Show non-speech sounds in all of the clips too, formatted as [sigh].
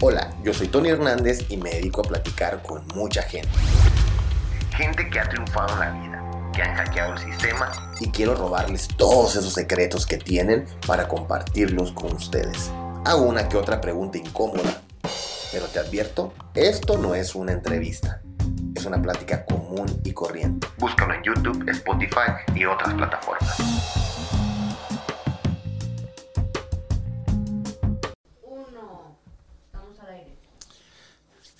Hola, yo soy Tony Hernández y me dedico a platicar con mucha gente. Gente que ha triunfado en la vida, que han hackeado el sistema y quiero robarles todos esos secretos que tienen para compartirlos con ustedes. Hago una que otra pregunta incómoda, pero te advierto, esto no es una entrevista. Es una plática común y corriente. Búscalo en YouTube, Spotify y otras plataformas.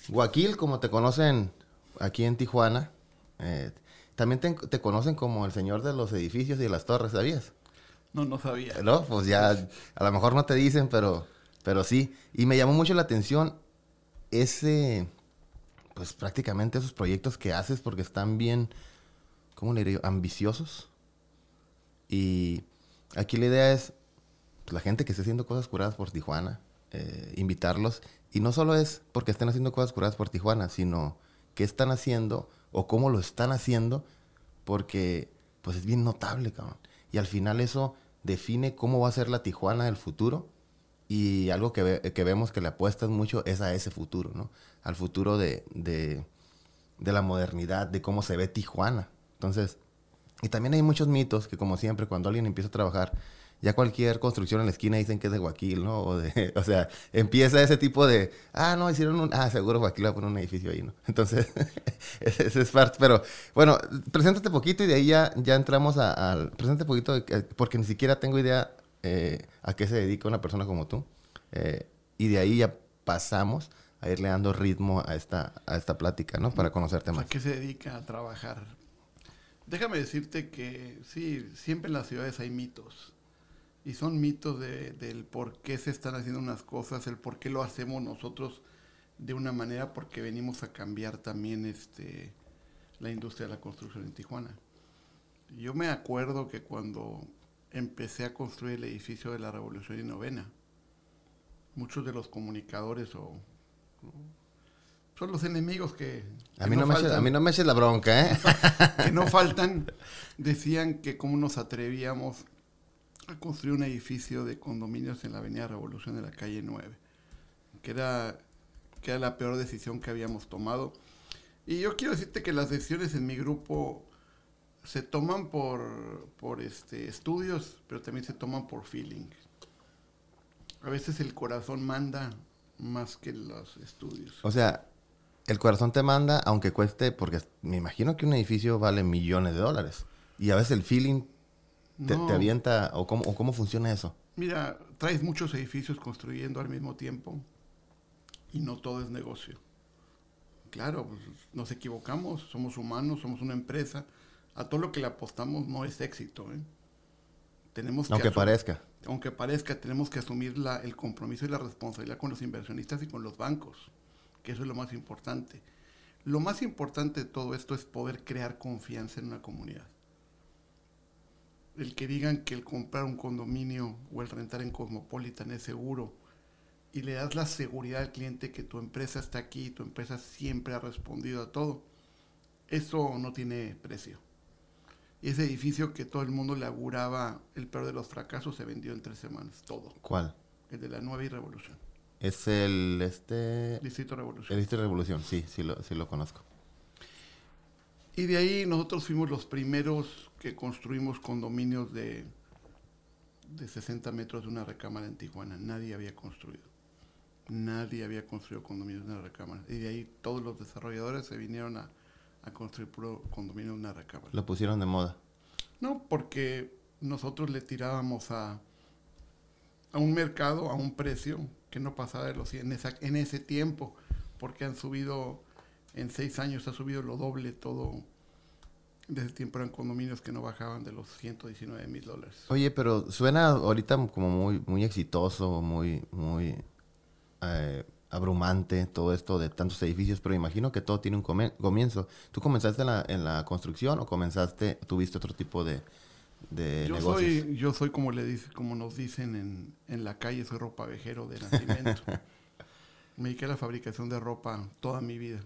Guaquil, como te conocen aquí en Tijuana, eh, también te, te conocen como el señor de los edificios y de las torres, ¿sabías? No, no sabía. ¿No? Pues ya, a lo mejor no te dicen, pero, pero sí. Y me llamó mucho la atención ese, pues prácticamente esos proyectos que haces porque están bien, ¿cómo le diría? Ambiciosos. Y aquí la idea es, pues, la gente que esté haciendo cosas curadas por Tijuana, eh, invitarlos. Y no solo es porque estén haciendo cosas curadas por Tijuana, sino qué están haciendo o cómo lo están haciendo, porque pues es bien notable, cabrón. Y al final eso define cómo va a ser la Tijuana del futuro. Y algo que, que vemos que le apuestan mucho es a ese futuro, ¿no? Al futuro de, de, de la modernidad, de cómo se ve Tijuana. Entonces, y también hay muchos mitos que como siempre cuando alguien empieza a trabajar, ya cualquier construcción en la esquina dicen que es de Guaquil, ¿no? O, de, [laughs] o sea, empieza ese tipo de, ah, no, hicieron un, ah, seguro Guaquil va a poner un edificio ahí, ¿no? [laughs] Entonces, [laughs] ese, es parte, pero bueno, preséntate poquito y de ahí ya, ya entramos a- al, preséntate poquito, eh, porque ni siquiera tengo idea eh, a qué se dedica una persona como tú. Eh, y de ahí ya pasamos a irle dando ritmo a esta, a esta plática, ¿no? Para conocerte ¿A más. qué se dedica a trabajar? Déjame decirte que sí, siempre en las ciudades hay mitos. Y son mitos de- del por qué se están haciendo unas cosas, el por qué lo hacemos nosotros de una manera, porque venimos a cambiar también este, la industria de la construcción en Tijuana. Yo me acuerdo que cuando empecé a construir el edificio de la Revolución y Novena, muchos de los comunicadores o, son los enemigos que, A mí, no me eches, faltan a mí no me eches la bronca, ¿eh? [laughs] que no faltan, decían que cómo nos atrevíamos a construir un edificio de condominios en la Avenida Revolución de la calle 9, que era, que era la peor decisión que habíamos tomado. Y yo quiero decirte que las decisiones en mi grupo se toman por, por este, estudios, pero también se toman por feeling. A veces el corazón manda más que los estudios. O sea, el corazón te manda, aunque cueste, porque me imagino que un edificio vale millones de dólares. Y a veces el feeling te, No. te avienta, o cómo, o cómo funciona eso. Mira, traes muchos edificios construyendo al mismo tiempo y no todo es negocio. Claro, pues, nos equivocamos, somos humanos, somos una empresa. A todo lo que le apostamos no es éxito. ¿eh? Tenemos que Aunque parezca. Aunque parezca, tenemos que asumir la- el compromiso y la responsabilidad con los inversionistas y con los bancos, que eso es lo más importante. Lo más importante de todo esto es poder crear confianza en una comunidad. El que digan que el comprar un condominio o el rentar en Cosmopolitan es seguro y le das la seguridad al cliente que tu empresa está aquí y tu empresa siempre ha respondido a todo, eso no tiene precio. Y ese edificio que todo el mundo le auguraba el peor de los fracasos se vendió en tres semanas, todo. ¿Cuál? El de la Nueva y Revolución. Es el, este, Distrito Revolución. el Distrito Revolución. Sí, sí lo, sí lo conozco. Y de ahí nosotros fuimos los primeros que construimos condominios de, de 60 metros de una recámara en Tijuana. Nadie había construido. Nadie había construido condominios de una recámara. Y de ahí todos los desarrolladores se vinieron a, a construir puro condominio de una recámara. Lo pusieron de moda. No, porque nosotros le tirábamos a, a un mercado, a un precio que no pasaba de los 100 en, esa- en ese tiempo, porque han subido, en seis años ha subido lo doble todo. Desde ese tiempo eran condominios que no bajaban de los 119 mil dólares. Oye, pero suena ahorita como muy, muy exitoso, muy, muy eh, abrumante todo esto de tantos edificios, pero imagino que todo tiene un comienzo. ¿Tú comenzaste en la, en la construcción o comenzaste, tuviste otro tipo de, de Yo negocios? soy, yo soy como le dice, como nos dicen en, en la calle, soy ropavejero de nacimiento. [laughs] Me dediqué a la fabricación de ropa toda mi vida.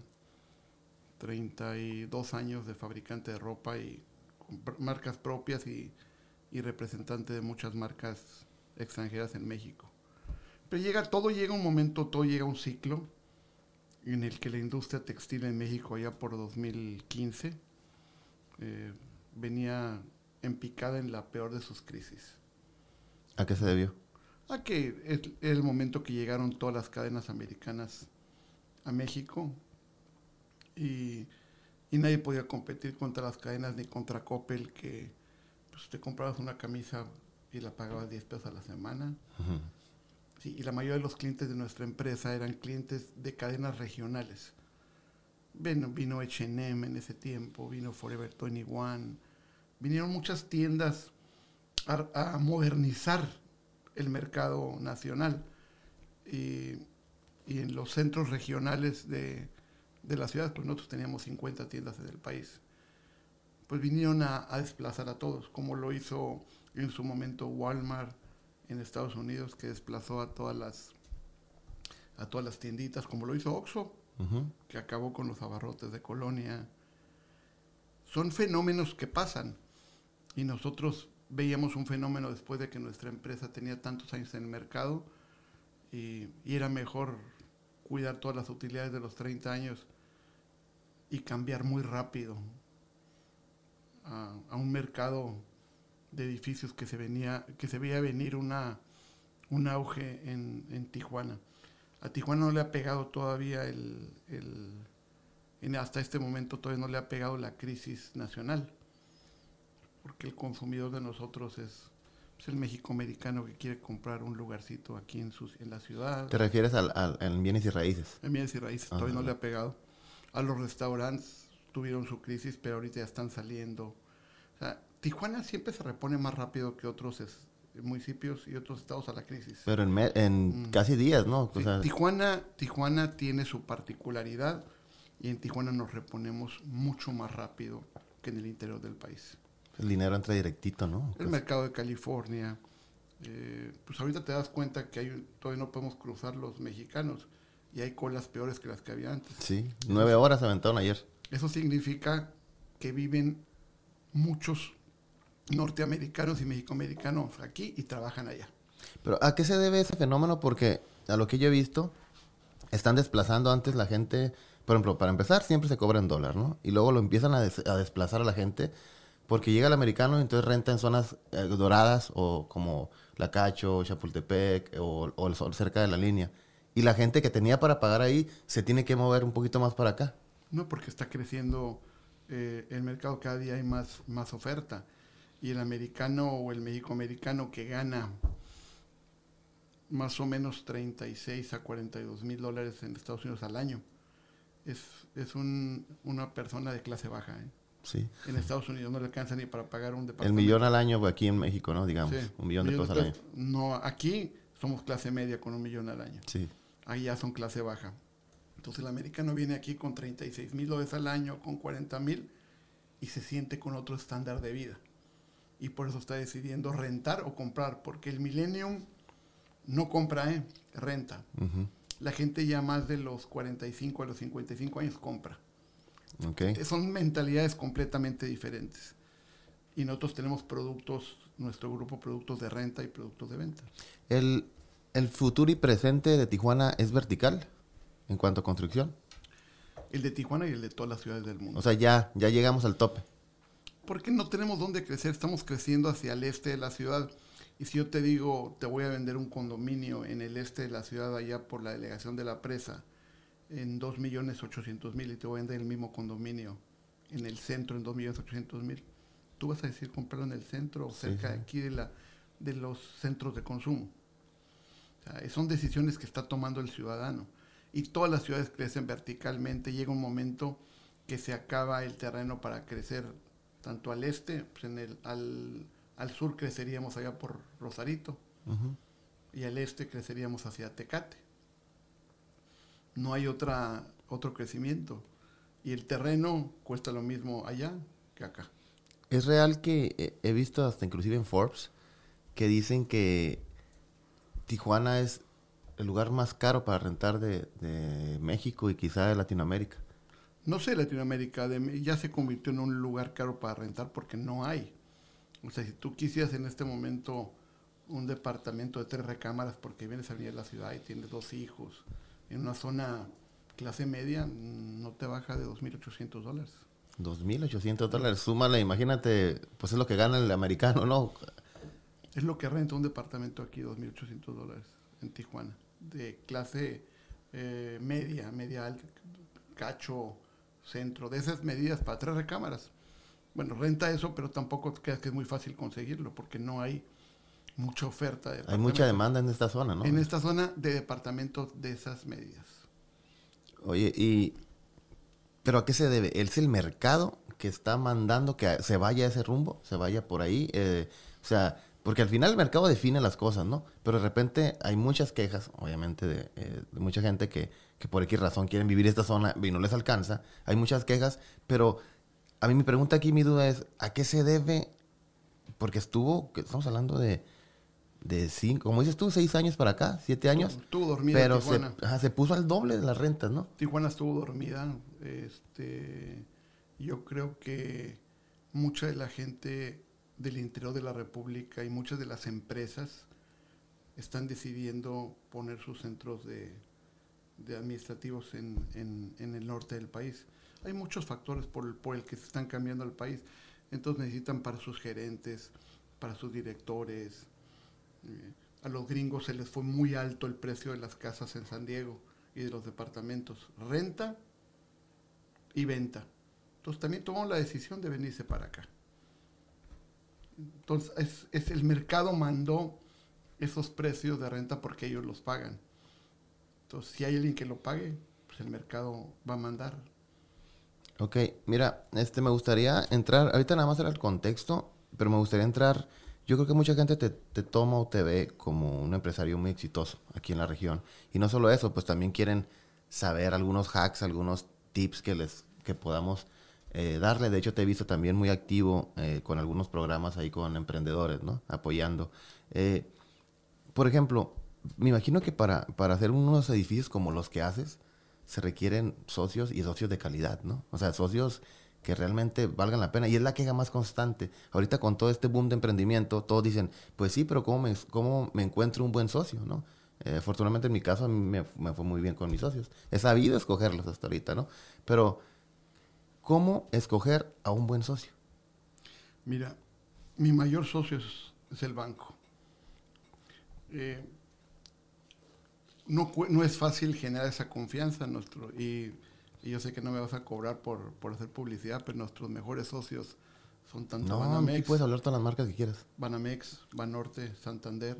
32 años de fabricante de ropa y con marcas propias y, y representante de muchas marcas extranjeras en México. Pero llega, todo llega un momento, todo llega un ciclo en el que la industria textil en México ya por 2015 eh, venía en picada en la peor de sus crisis. ¿A qué se debió? A que es el momento que llegaron todas las cadenas americanas a México y, y nadie podía competir contra las cadenas ni contra Coppel que pues, te comprabas una camisa y la pagabas 10 pesos a la semana. Sí, y la mayoría de los clientes de nuestra empresa eran clientes de cadenas regionales. Vino, vino H&M en ese tiempo, vino Forever 21, vinieron muchas tiendas a, a modernizar el mercado nacional. Y, y en los centros regionales de, de la ciudad, pues nosotros teníamos 50 tiendas en el país. Pues vinieron a, a desplazar a todos, como lo hizo en su momento Walmart en Estados Unidos, que desplazó a todas las a todas las tienditas, como lo hizo Oxxo, que acabó con los abarrotes de colonia. Son fenómenos que pasan y nosotros veíamos un fenómeno después de que nuestra empresa tenía tantos años en el mercado y, y era mejor cuidar todas las utilidades de los 30 años y cambiar muy rápido a, a un mercado de edificios que se venía que se veía venir una un auge en, en Tijuana. A Tijuana no le ha pegado todavía el, el- en- hasta este momento todavía no le ha pegado la crisis nacional, porque el consumidor de nosotros es, es el México-americano que quiere comprar un lugarcito aquí en, su, en la ciudad. ¿Te refieres al, al- en bienes y raíces? En bienes y raíces todavía no le ha pegado. A los restaurantes tuvieron su crisis, pero ahorita ya están saliendo. O sea, Tijuana siempre se repone más rápido que otros es- municipios y otros estados a la crisis. Pero en, me- en Mm. casi días, ¿no? O Sí, sea, Tijuana, Tijuana tiene su particularidad y en Tijuana nos reponemos mucho más rápido que en el interior del país. el dinero entra directito, ¿no? El Pues, mercado de California, eh, pues ahorita te das cuenta que hay, todavía no podemos cruzar los mexicanos y hay colas peores que las que había antes. sí, nueve horas se aventaron ayer. Eso significa que viven muchos norteamericanos y mexicoamericanos aquí y trabajan allá. Pero ¿a qué se debe ese fenómeno? Porque a lo que yo he visto, están desplazando antes la gente, por ejemplo, para empezar siempre se cobra en dólar, ¿no? Y luego lo empiezan a, des- a desplazar a la gente porque llega el americano y entonces renta en zonas eh, doradas o como La Cacho, Chapultepec o, o cerca de la línea. Y la gente que tenía para pagar ahí se tiene que mover un poquito más para acá. No, porque está creciendo eh, el mercado, cada día hay más, más oferta. Y el americano o el mexicoamericano que gana más o menos 36 a 42 mil dólares en Estados Unidos al año, es, es un- una persona de clase baja. ¿eh? Sí. En Estados Unidos no le alcanza ni para pagar un El departamento. millón al año aquí en México, ¿no? Digamos, Sí, un millón de pesos al año. No, aquí somos clase media con un millón al año. Sí. Ahí ya son clase baja. Entonces el americano viene aquí con 36 mil dólares al año, con 40 mil, y se siente con otro estándar de vida. Y por eso está decidiendo rentar o comprar, porque el millennium no compra, ¿eh? renta. La gente ya más de los 45 a los 55 años compra. Ok. Eh, Son mentalidades completamente diferentes. Y nosotros tenemos productos, nuestro grupo, productos de renta y productos de venta. El, el futuro y presente de Tijuana es vertical en cuanto a construcción. El de Tijuana y el de todas las ciudades del mundo. O sea, ya, ya llegamos al tope. porque no tenemos dónde crecer, estamos creciendo hacia el este de la ciudad. Y si yo te digo, te voy a vender un condominio en el este de la ciudad, allá por la delegación de la presa, en 2.800.000 y te voy a vender el mismo condominio en el centro en 2.800.000, tú vas a decir comprarlo en el centro o Sí, cerca de aquí de, la, de los centros de consumo. O sea, son decisiones que está tomando el ciudadano. Y todas las ciudades crecen verticalmente. Llega un momento que se acaba el terreno para crecer tanto al este, pues en el, al, al sur creceríamos allá por Rosarito y al este creceríamos hacia Tecate. No hay otra, otro crecimiento. Y el terreno cuesta lo mismo allá que acá. Es real que he visto hasta inclusive en Forbes que dicen que Tijuana es el lugar más caro para rentar de, de México y quizá de Latinoamérica. No sé, Latinoamérica de- ya se convirtió en un lugar caro para rentar porque no hay. O sea, si tú quisieras en este momento un departamento de tres recámaras porque vienes a venir a la ciudad y tienes dos hijos, en una zona clase media, no te baja de 2.800 dólares. 2.800 dólares, súmale, imagínate, pues es lo que gana el americano, ¿no? Es lo que renta un departamento aquí, 2.800 dólares, en Tijuana, de clase eh, media, media alta, cacho, centro, de esas medidas para tres recámaras. Bueno, renta eso, pero tampoco creas que es muy fácil conseguirlo, porque no hay mucha oferta. De Hay mucha demanda en esta zona, ¿no? En esta zona de departamentos de esas medidas. Oye, y... ¿Pero a qué se debe? ¿Es el mercado que está mandando que se vaya a ese rumbo? ¿Se vaya por ahí? Eh, o sea, porque al final el mercado define las cosas, ¿no? Pero de repente hay muchas quejas, obviamente, de, eh, de mucha gente que, que por X razón quieren vivir esta zona y no les alcanza. Hay muchas quejas, pero a mí mi pregunta aquí, mi duda es, ¿a qué se debe? Porque estuvo, estamos hablando de, de cinco, como dices tú, seis años para acá, siete años. Estuvo dormida Pero se, Tijuana. ajá, se puso al doble de las rentas, ¿no? Tijuana estuvo dormida. Este, yo creo que mucha de la gente del interior de la República y muchas de las empresas están decidiendo poner sus centros de, administrativos en, el norte del país. Hay muchos factores por el, por el que se están cambiando el país. Entonces necesitan para sus gerentes, para sus directores. eh, a los gringos se les fue muy alto el precio de las casas en San Diego y de los departamentos. Renta y venta. Entonces también tomaron la decisión de venirse para acá. Entonces es, es el mercado mandó esos precios de renta porque ellos los pagan. Entonces si hay alguien que lo pague, pues el mercado va a mandar. Ok, mira, este me gustaría entrar, ahorita nada más era el contexto, pero me gustaría entrar, yo creo que mucha gente te, te toma o te ve como un empresario muy exitoso aquí en la región. Y no solo eso, pues también quieren saber algunos hacks, algunos tips que les que podamos eh, darle. De hecho, te he visto también muy activo eh, con algunos programas ahí con emprendedores, ¿no? Apoyando. Eh, por ejemplo, me imagino que para, para hacer unos edificios como los que haces, se requieren socios y socios de calidad, ¿no? O sea, socios que realmente valgan la pena. Y es la queja más constante. Ahorita con todo este boom de emprendimiento, todos dicen, pues sí, pero ¿cómo me, cómo me encuentro un buen socio, no? Eh, afortunadamente en mi caso a mí me, me fue muy bien con mis socios. He sabido escogerlos hasta ahorita, ¿no? Pero, ¿cómo escoger a un buen socio? Mira, mi mayor socio es, es el banco. Eh, no, no es fácil generar esa confianza en nuestro y, y yo sé que no me vas a cobrar por, por hacer publicidad, pero nuestros mejores socios son tanto No, Banamex, puedes hablar todas las marcas que quieras. Banamex, Banorte, Santander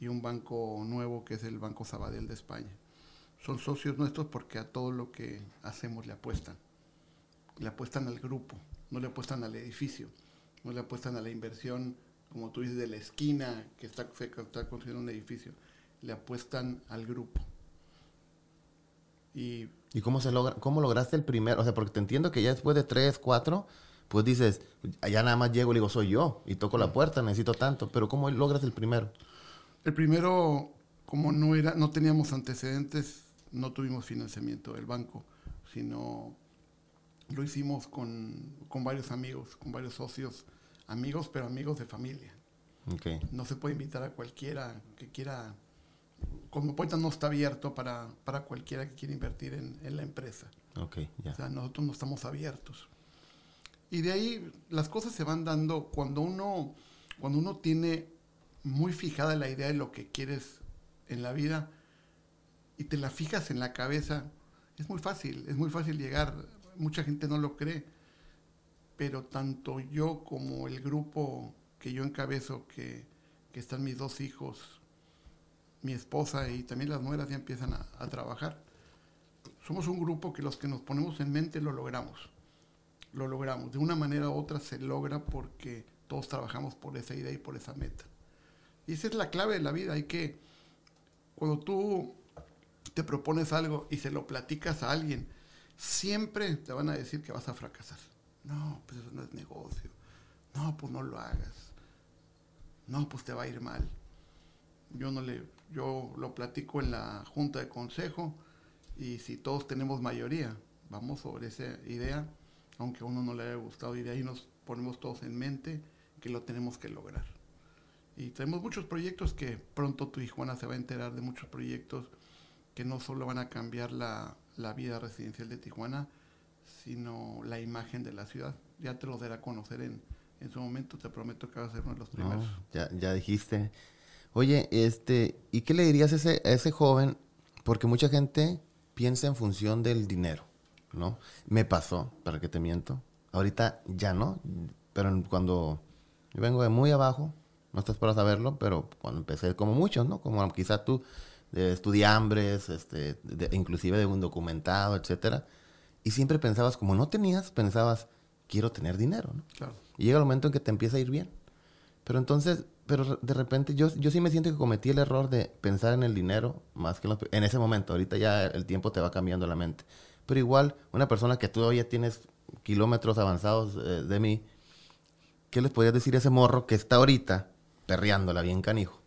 y un banco nuevo que es el Banco Sabadell de España. Son socios nuestros porque a todo lo que hacemos le apuestan. Le apuestan al grupo, no le apuestan al edificio, no le apuestan a la inversión, como tú dices, de la esquina que está, se- que está construyendo un edificio. Le apuestan al grupo. Y ¿Y cómo se logra, cómo lograste el primero? O sea, porque te entiendo que ya después de tres, cuatro, pues dices, allá nada más llego y digo, soy yo, y toco la puerta, necesito tanto, pero ¿cómo logras el primero? El primero, como no era, no teníamos antecedentes, no tuvimos financiamiento del banco, sino lo hicimos con, con varios amigos, con varios socios, amigos, pero amigos de familia. Ok, No se puede invitar a cualquiera que quiera. Cosmopolitan no está abierto para, para cualquiera que quiera invertir en, en la empresa. ok, ya. O sea, nosotros no estamos abiertos. Y de ahí las cosas se van dando cuando uno, cuando uno tiene muy fijada la idea de lo que quieres en la vida y te la fijas en la cabeza, es muy fácil, es muy fácil llegar. Mucha gente no lo cree, pero tanto yo como el grupo que yo encabezo, que, que están mis dos hijos, mi esposa y también las nueras ya empiezan a- a trabajar somos un grupo que los que nos ponemos en mente lo logramos. Lo logramos. De una manera u otra se logra porque todos trabajamos por esa idea y por esa meta. Y esa es la clave de la vida. Hay que, cuando tú te propones algo y se lo platicas a alguien, siempre te van a decir que vas a fracasar. No, pues eso no es negocio. No, pues no lo hagas. No, pues te va a ir mal. Yo no le, yo lo platico en la junta de consejo y si todos tenemos mayoría, vamos sobre esa idea, aunque a uno no le haya gustado, y de ahí nos ponemos todos en mente que lo tenemos que lograr. Y tenemos muchos proyectos que pronto tu Tijuana se va a enterar de muchos proyectos que no solo van a cambiar la, la vida residencial de Tijuana, sino la imagen de la ciudad. Ya te lo dará a conocer en, en su momento, te prometo que va a ser uno de los No, primeros. ya, ya dijiste. Oye, este, ¿y qué le dirías a ese, a ese joven? Porque mucha gente piensa en función del dinero, ¿no? Me pasó, para que te miento. Ahorita ya no, pero cuando yo vengo de muy abajo, no estás para saberlo, pero cuando empecé, como muchos, ¿no? Como quizá tú, de estudiambres, este, de- inclusive de un documentado, etcétera. Y siempre pensabas, como no tenías, pensabas, quiero tener dinero, ¿no? Claro. Y llega el momento en que te empieza a ir bien. Pero entonces, pero de repente yo, yo sí me siento que cometí el error de pensar en el dinero más que en, los- en ese momento. Ahorita ya el tiempo te va cambiando la mente. Pero igual, una persona que tú todavía tienes kilómetros avanzados eh, de mí, ¿qué les podrías decir a ese morro que está ahorita perreándola bien canijo?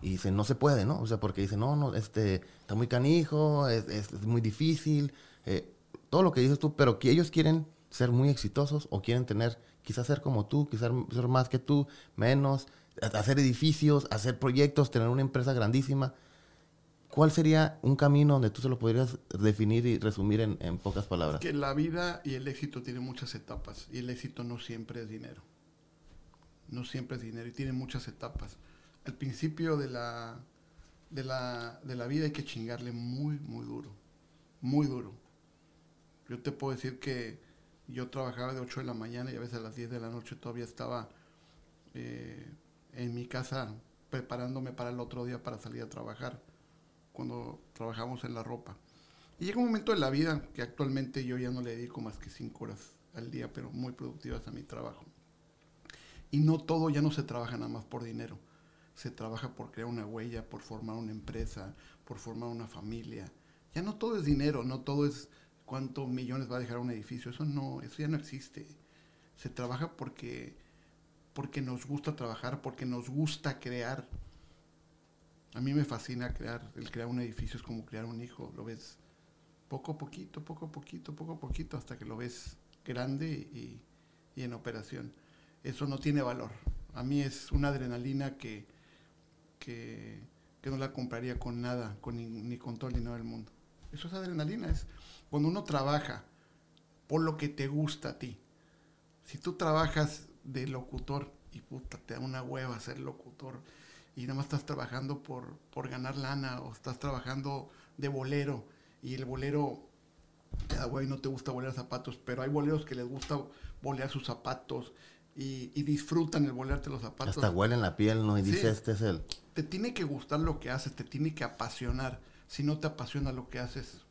Y dice, no se puede, ¿no? O sea, porque dice, no, no, este, está muy canijo, es, es- muy difícil, eh, todo lo que dices tú, pero que ellos quieren ser muy exitosos o quieren tener, quizás ser como tú, quizás ser más que tú, menos, hacer edificios, hacer proyectos, tener una empresa grandísima. ¿Cuál sería un camino donde tú se lo podrías definir y resumir en pocas palabras? Que la vida y el éxito tienen muchas etapas y el éxito no siempre es dinero. No siempre es dinero y tiene muchas etapas. Al principio de la, de la, de la vida hay que chingarle muy, muy duro. Muy duro. Yo te puedo decir que yo trabajaba de 8 de la mañana y a veces a las 10 de la noche todavía estaba eh, en mi casa preparándome para el otro día para salir a trabajar cuando trabajamos en la ropa. Y llega un momento de la vida que actualmente yo ya no le dedico más que 5 horas al día, pero muy productivas a mi trabajo. Y no todo ya no se trabaja nada más por dinero. Se trabaja por crear una huella, por formar una empresa, por formar una familia. Ya no todo es dinero, no todo es cuántos millones va a dejar un edificio. Eso no, eso ya no existe. Se trabaja porque, porque nos gusta trabajar, porque nos gusta crear. A mí me fascina crear, el crear un edificio es como crear un hijo, lo ves poco a poquito, poco a poquito, poco a poquito, hasta que lo ves grande y, y en operación. Eso no tiene valor. A mí es una adrenalina que, que, que no la compraría con nada, con ni, con todo el dinero del mundo. Eso es adrenalina, es cuando uno trabaja por lo que te gusta a ti. Si tú trabajas de locutor y puta, te da una hueva ser locutor y nada más estás trabajando por, por ganar lana o estás trabajando de bolero y el bolero, ah, güey, no te gusta bolear zapatos, pero hay boleros que les gusta bolear sus zapatos y, y disfrutan el bolearte los zapatos. Hasta huele en la piel, ¿no? Y Sí. dice, este es el... Te tiene que gustar lo que haces, te tiene que apasionar. Si no te apasiona lo que haces,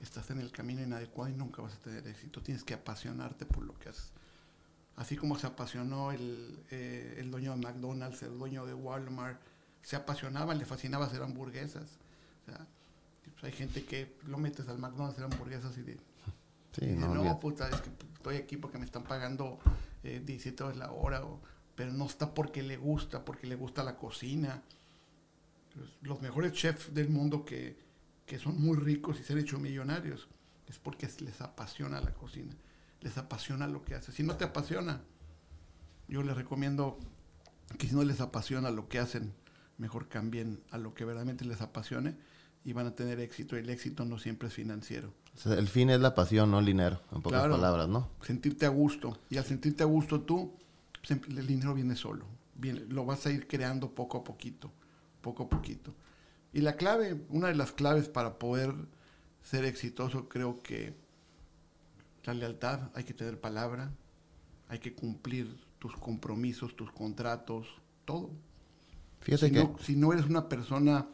estás en el camino inadecuado y nunca vas a tener éxito. Tienes que apasionarte por lo que haces. Así como se apasionó el, eh, el dueño de McDonald's, el dueño de Walmart, se apasionaba, le fascinaba hacer hamburguesas. O sea, pues hay gente que lo metes al McDonald's a hacer hamburguesas y de, Sí, no, puta, es que estoy aquí porque me están pagando eh, 17 horas la hora, o- pero no está porque le gusta, porque le gusta la cocina. Los, los mejores chefs del mundo que, que son muy ricos y se han hecho millonarios es porque les apasiona la cocina, les apasiona lo que hacen. Si no te apasiona, yo les recomiendo que si no les apasiona lo que hacen, mejor cambien a lo que verdaderamente les apasione y van a tener éxito. Y el éxito no siempre es financiero. O sea, el fin es la pasión, no el dinero, en pocas Claro. palabras, ¿no? sentirte a gusto. Y al sentirte a gusto tú, el dinero viene solo. Viene, lo vas a ir creando poco a poquito, poco a poquito. Y la clave, una de las claves para poder ser exitoso, creo que la lealtad, hay que tener palabra, hay que cumplir tus compromisos, tus contratos, todo. Fíjate Si que... no, si no eres una persona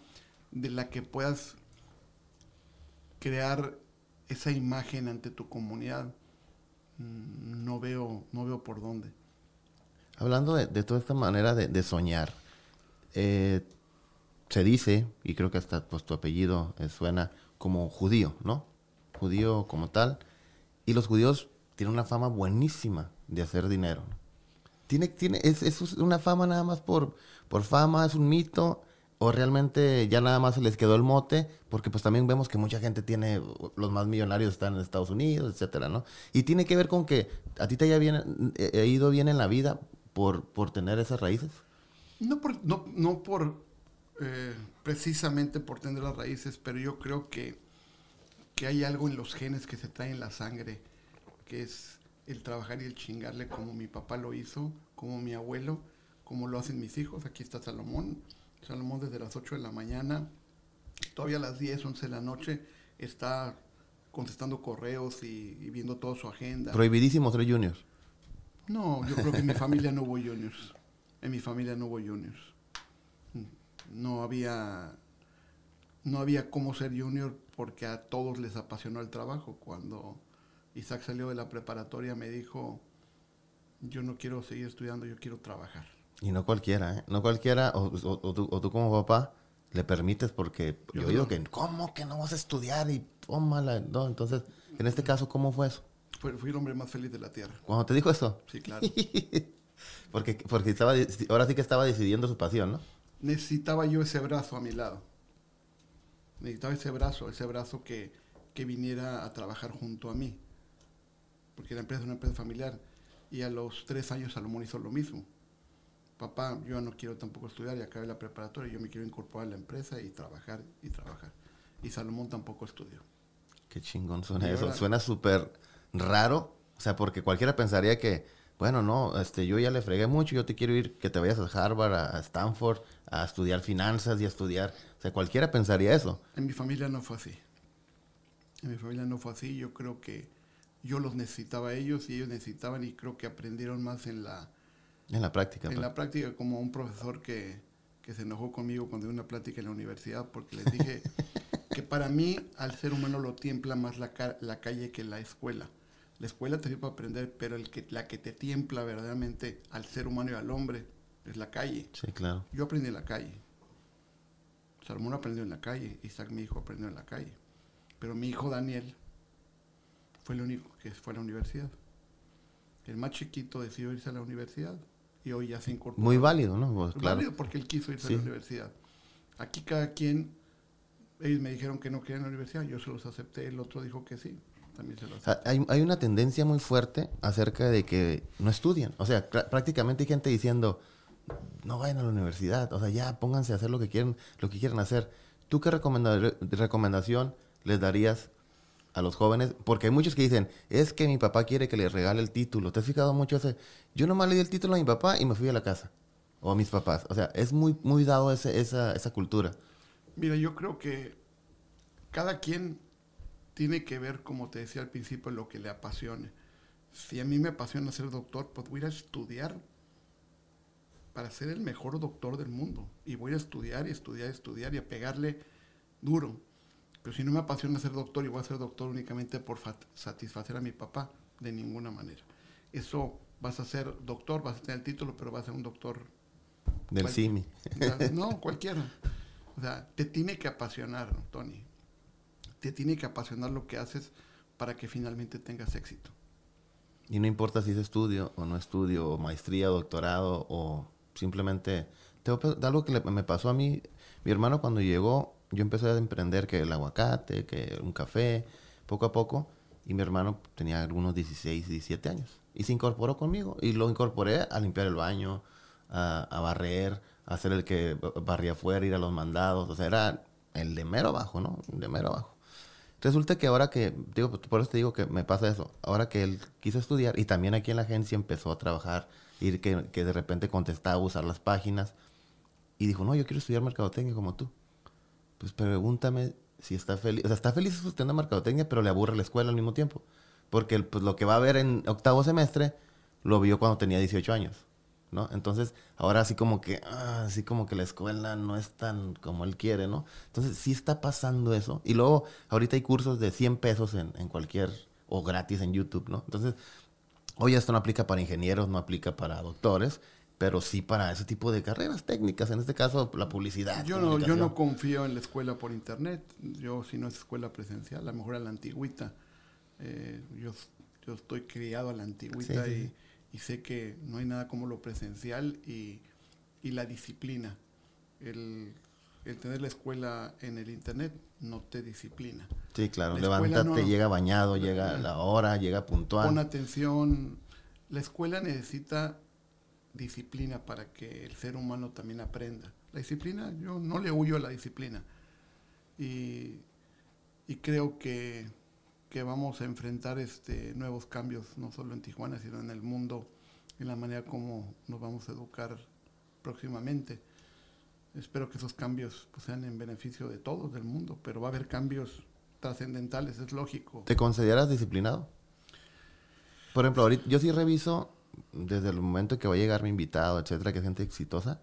de la que puedas crear esa imagen ante tu comunidad, mm, no veo, no veo por dónde. Hablando de, de toda esta manera de, soñar, eh, se dice, y creo que hasta pues, tu apellido eh, suena como judío, ¿no? Judío como tal. Y los judíos tienen una fama buenísima de hacer dinero. ¿Tiene, tiene, es, ¿Es una fama nada más por, por fama? ¿Es un mito? ¿O realmente ya nada más se les quedó el mote? Porque pues también vemos que mucha gente tiene, los más millonarios están en Estados Unidos, etcétera, ¿no? Y tiene que ver con que a ti te haya eh, ido bien en la vida por, por tener esas raíces. No por, no, no por eh, precisamente por tener las raíces, pero yo creo que, que hay algo en los genes que se trae en la sangre, que es el trabajar y el chingarle como mi papá lo hizo, como mi abuelo, como lo hacen mis hijos. Aquí está Salomón. Salomón desde las 8 de la mañana, todavía a las 10, 11 de la noche, está contestando correos y, y viendo toda su agenda. Prohibidísimo ser junior. No, yo creo que en mi familia no hubo juniors. En mi familia no hubo juniors. No había, no había cómo ser junior porque a todos les apasionó el trabajo. Cuando Isaac salió de la preparatoria me dijo, yo no quiero seguir estudiando, yo quiero trabajar. Y no cualquiera, ¿eh? No cualquiera, o, o- o tú, o tú como papá, le permites porque Yo yo digo que, ¿cómo que no vas a estudiar? Y tómala. No, entonces, en este caso, ¿cómo fue eso? Fui, fui el hombre más feliz de la tierra. Cuando te dijo eso. Sí, claro. [laughs] porque porque estaba, ahora sí que estaba decidiendo su pasión, ¿no? necesitaba yo ese brazo a mi lado. Necesitaba ese brazo, ese brazo que, que viniera a trabajar junto a mí. Porque la empresa es una empresa familiar. Y a los tres años Salomón hizo lo mismo. Papá, yo no quiero tampoco estudiar y acabé la preparatoria. Yo me quiero incorporar a la empresa y trabajar y trabajar. Y Salomón tampoco estudió. Qué chingón suena Y eso. ahora- Suena súper raro. O sea, porque cualquiera pensaría que, bueno, no, este, yo ya le fregué mucho, yo te quiero ir, que te vayas a Harvard, a, a Stanford, a estudiar finanzas y a estudiar. O sea, cualquiera pensaría eso. En mi familia no fue así. En mi familia no fue así. Yo creo que yo los necesitaba a ellos y ellos necesitaban y creo que aprendieron más en la, En la práctica. en pues. la práctica como un profesor que, que se enojó conmigo cuando di una plática en la universidad porque les dije [laughs] que para mí al ser humano lo tiembla más la, ca- la calle que la escuela. La escuela te sirve para aprender, pero el que, la que te tiembla verdaderamente al ser humano y al hombre es la calle. Sí, claro. Yo aprendí en la calle. Salomón aprendió en la calle, Isaac mi hijo aprendió en la calle. Pero mi hijo Daniel fue el único que fue a la universidad. El más chiquito decidió irse a la universidad y hoy ya se incorporó. Muy válido, ¿no? Pues, Válido claro. porque él quiso irse a la universidad. Aquí cada quien, ellos me dijeron que no querían la universidad, yo se los acepté, el otro dijo que sí, también se los O sea, hay, hay una tendencia muy fuerte acerca de que no estudian. O sea, prácticamente hay gente diciendo, no vayan a la universidad. O sea, ya pónganse a hacer lo que quieren, lo que quieren hacer. ¿Tú qué recomenda- recomendación les darías a los jóvenes? Porque hay muchos que dicen, es que mi papá quiere que le regale el título. ¿Te has fijado mucho ese? Yo nomás le di el título a mi papá y me fui a la casa. O a mis papás. O sea, es muy, muy dado ese- esa, esa cultura. Mira, yo creo que cada quien tiene que ver, como te decía al principio, lo que le apasione. Si a mí me apasiona ser doctor, pues voy a ir a estudiar para ser el mejor doctor del mundo. Y voy a estudiar y estudiar y estudiar y a pegarle duro. Pero si no me apasiona ser doctor y voy a ser doctor únicamente por satisfacer a mi papá, de ninguna manera. Eso vas a ser doctor, vas a tener el título, pero vas a ser un doctor Del Cual- CIMI. [laughs] no, cualquiera. O sea, te tiene que apasionar, Tony. Te tiene que apasionar lo que haces para que finalmente tengas éxito. Y no importa si es estudio o no estudio, o maestría, doctorado, o simplemente... Te algo que le- me pasó a mí, mi hermano cuando llegó, yo empecé a emprender que el aguacate, que un café, poco a poco, y mi hermano tenía algunos 16, 17 años. Y se incorporó conmigo, y lo incorporé a limpiar el baño, a, barrer, a ser el que barría afuera, ir a los mandados, o sea, era el de mero abajo, ¿no? De mero abajo. Resulta que ahora que, digo, por eso te digo que me pasa eso, ahora que él quiso estudiar y también aquí en la agencia empezó a trabajar, ir que, que de repente contestaba, usar las páginas y dijo, no, yo quiero estudiar mercadotecnia como tú. Pues pregúntame si está feliz, o sea, está feliz estudiando mercadotecnia, pero le aburre la escuela al mismo tiempo. Porque pues, lo que va a ver en octavo semestre lo vio cuando tenía 18 años, ¿no? Entonces, ahora así como que, ah, así como que la escuela no es tan como él quiere, ¿no? Entonces, sí está pasando eso. Y luego, ahorita hay cursos de 100 pesos en, en cualquier, o gratis en YouTube, ¿no? Entonces, oye, esto no aplica para ingenieros, no aplica para doctores, pero sí para ese tipo de carreras técnicas, en este caso, la publicidad. Yo no, yo no confío en la escuela por internet. Yo, si no es escuela presencial, a lo mejor a la antigüita. Eh, yo, yo estoy criado a la antigüita Sí, y, sí. y sé que no hay nada como lo presencial y, y la disciplina. El, el tener la escuela en el internet no te disciplina. Sí, claro. La Levántate, no- llega bañado, llega la hora, llega puntual. Pon atención. La escuela necesita disciplina para que el ser humano también aprenda. La disciplina, yo no le huyo a la disciplina. Y, creo que, que vamos a enfrentar este, nuevos cambios, no solo en Tijuana, sino en el mundo, en la manera como nos vamos a educar próximamente. Espero que esos cambios pues, sean en beneficio de todos, del mundo, pero va a haber cambios trascendentales, es lógico. ¿Te consideras disciplinado? Por ejemplo, ahorita yo sí reviso desde el momento que va a llegar mi invitado, etcétera, que es gente exitosa,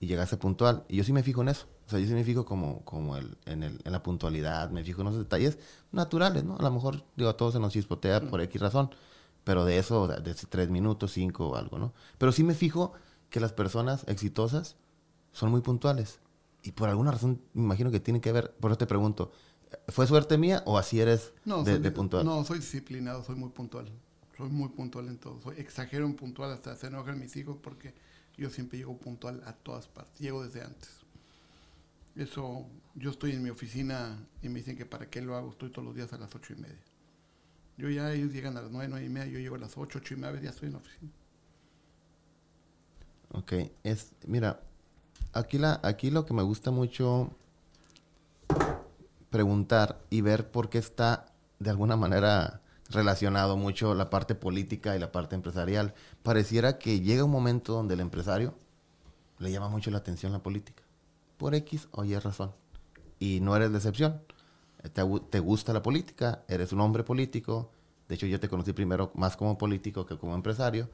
y llegase puntual. Y yo sí me fijo en eso. O sea, yo sí me fijo como, como el, en, el, en la puntualidad, me fijo en los detalles naturales, ¿no? A lo mejor, digo, a todos se nos chispotea por X razón, pero de eso, de, de tres minutos, cinco o algo, ¿no? Pero sí me fijo que las personas exitosas son muy puntuales. Y por alguna razón, me imagino que tiene que ver, por eso te pregunto, ¿fue suerte mía o así eres No, de, soy, de puntual? no, soy disciplinado, soy muy puntual. Soy muy puntual en todo. Soy exagero en puntual hasta se enojan mis hijos porque yo siempre llego puntual a todas partes. Llego desde antes. Eso, yo estoy en mi oficina y me dicen que para qué lo hago, estoy todos los días a las ocho y media. Yo ya, ellos llegan a las nueve, nueve y media, yo llego a las ocho, ocho y media, ya estoy en la oficina. Ok, es, mira, aquí, la, aquí lo que me gusta mucho preguntar y ver por qué está de alguna manera relacionado mucho la parte política y la parte empresarial. Pareciera que llega un momento donde el empresario le llama mucho la atención la política, por X o Y razón. Y no eres de excepción. Te, te gusta la política, eres un hombre político. De hecho, yo te conocí primero más como político que como empresario.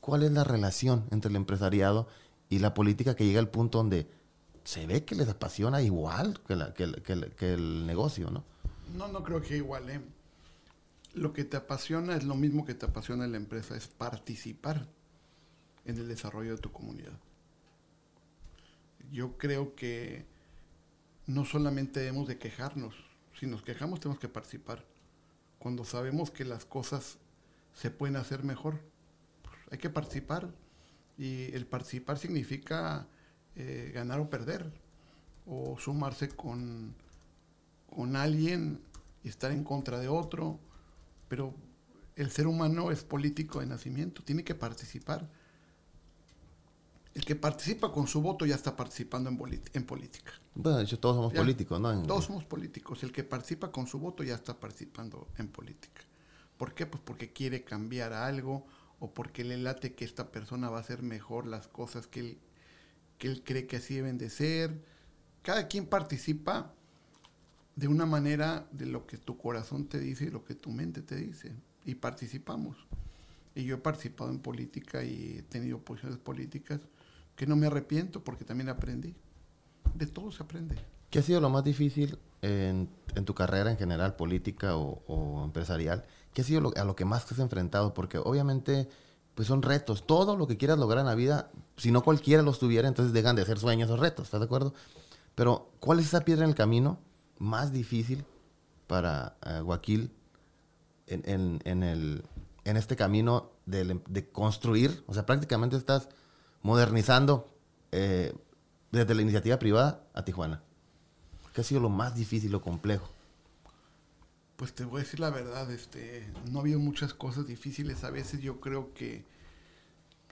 ¿Cuál es la relación entre el empresariado y la política que llega al punto donde se ve que les apasiona igual que, la- que que el- negocio, ¿no? No, no creo que igual. Lo que te apasiona es lo mismo que te apasiona en la empresa, es participar en el desarrollo de tu comunidad. Yo creo que no solamente debemos de quejarnos, si nos quejamos tenemos que participar. Cuando sabemos que las cosas se pueden hacer mejor, pues hay que participar. Y el participar significa eh, ganar o perder, o sumarse con, con alguien y estar en contra de otro, pero el ser humano es político de nacimiento, tiene que participar. El que participa con su voto ya está participando en, en política. Bueno, de hecho, todos somos Ya. políticos, ¿no? En- Todos somos políticos. El que participa con su voto ya está participando en política. ¿Por qué? Pues porque quiere cambiar algo o porque le late que esta persona va a hacer mejor las cosas que él, que él cree que así deben de ser. Cada quien participa de una manera de lo que tu corazón te dice y lo que tu mente te dice. Y participamos. Y yo he participado en política y he tenido posiciones políticas que no me arrepiento porque también aprendí. De todo se aprende. ¿Qué ha sido lo más difícil en, en tu carrera en general, política o, empresarial? ¿Qué ha sido lo- a lo que más te has enfrentado? Porque obviamente, pues son retos. Todo lo que quieras lograr en la vida, si no cualquiera los tuviera, entonces dejan de ser sueños o retos, ¿estás de acuerdo? Pero, ¿cuál es esa piedra en el camino más difícil para Guaquil en, el, en este camino de, construir? O sea, prácticamente estás modernizando eh, desde la iniciativa privada a Tijuana. ¿Qué ha sido lo más difícil o complejo? Pues te voy a decir la verdad, este, no ha habido muchas cosas difíciles. A veces yo creo que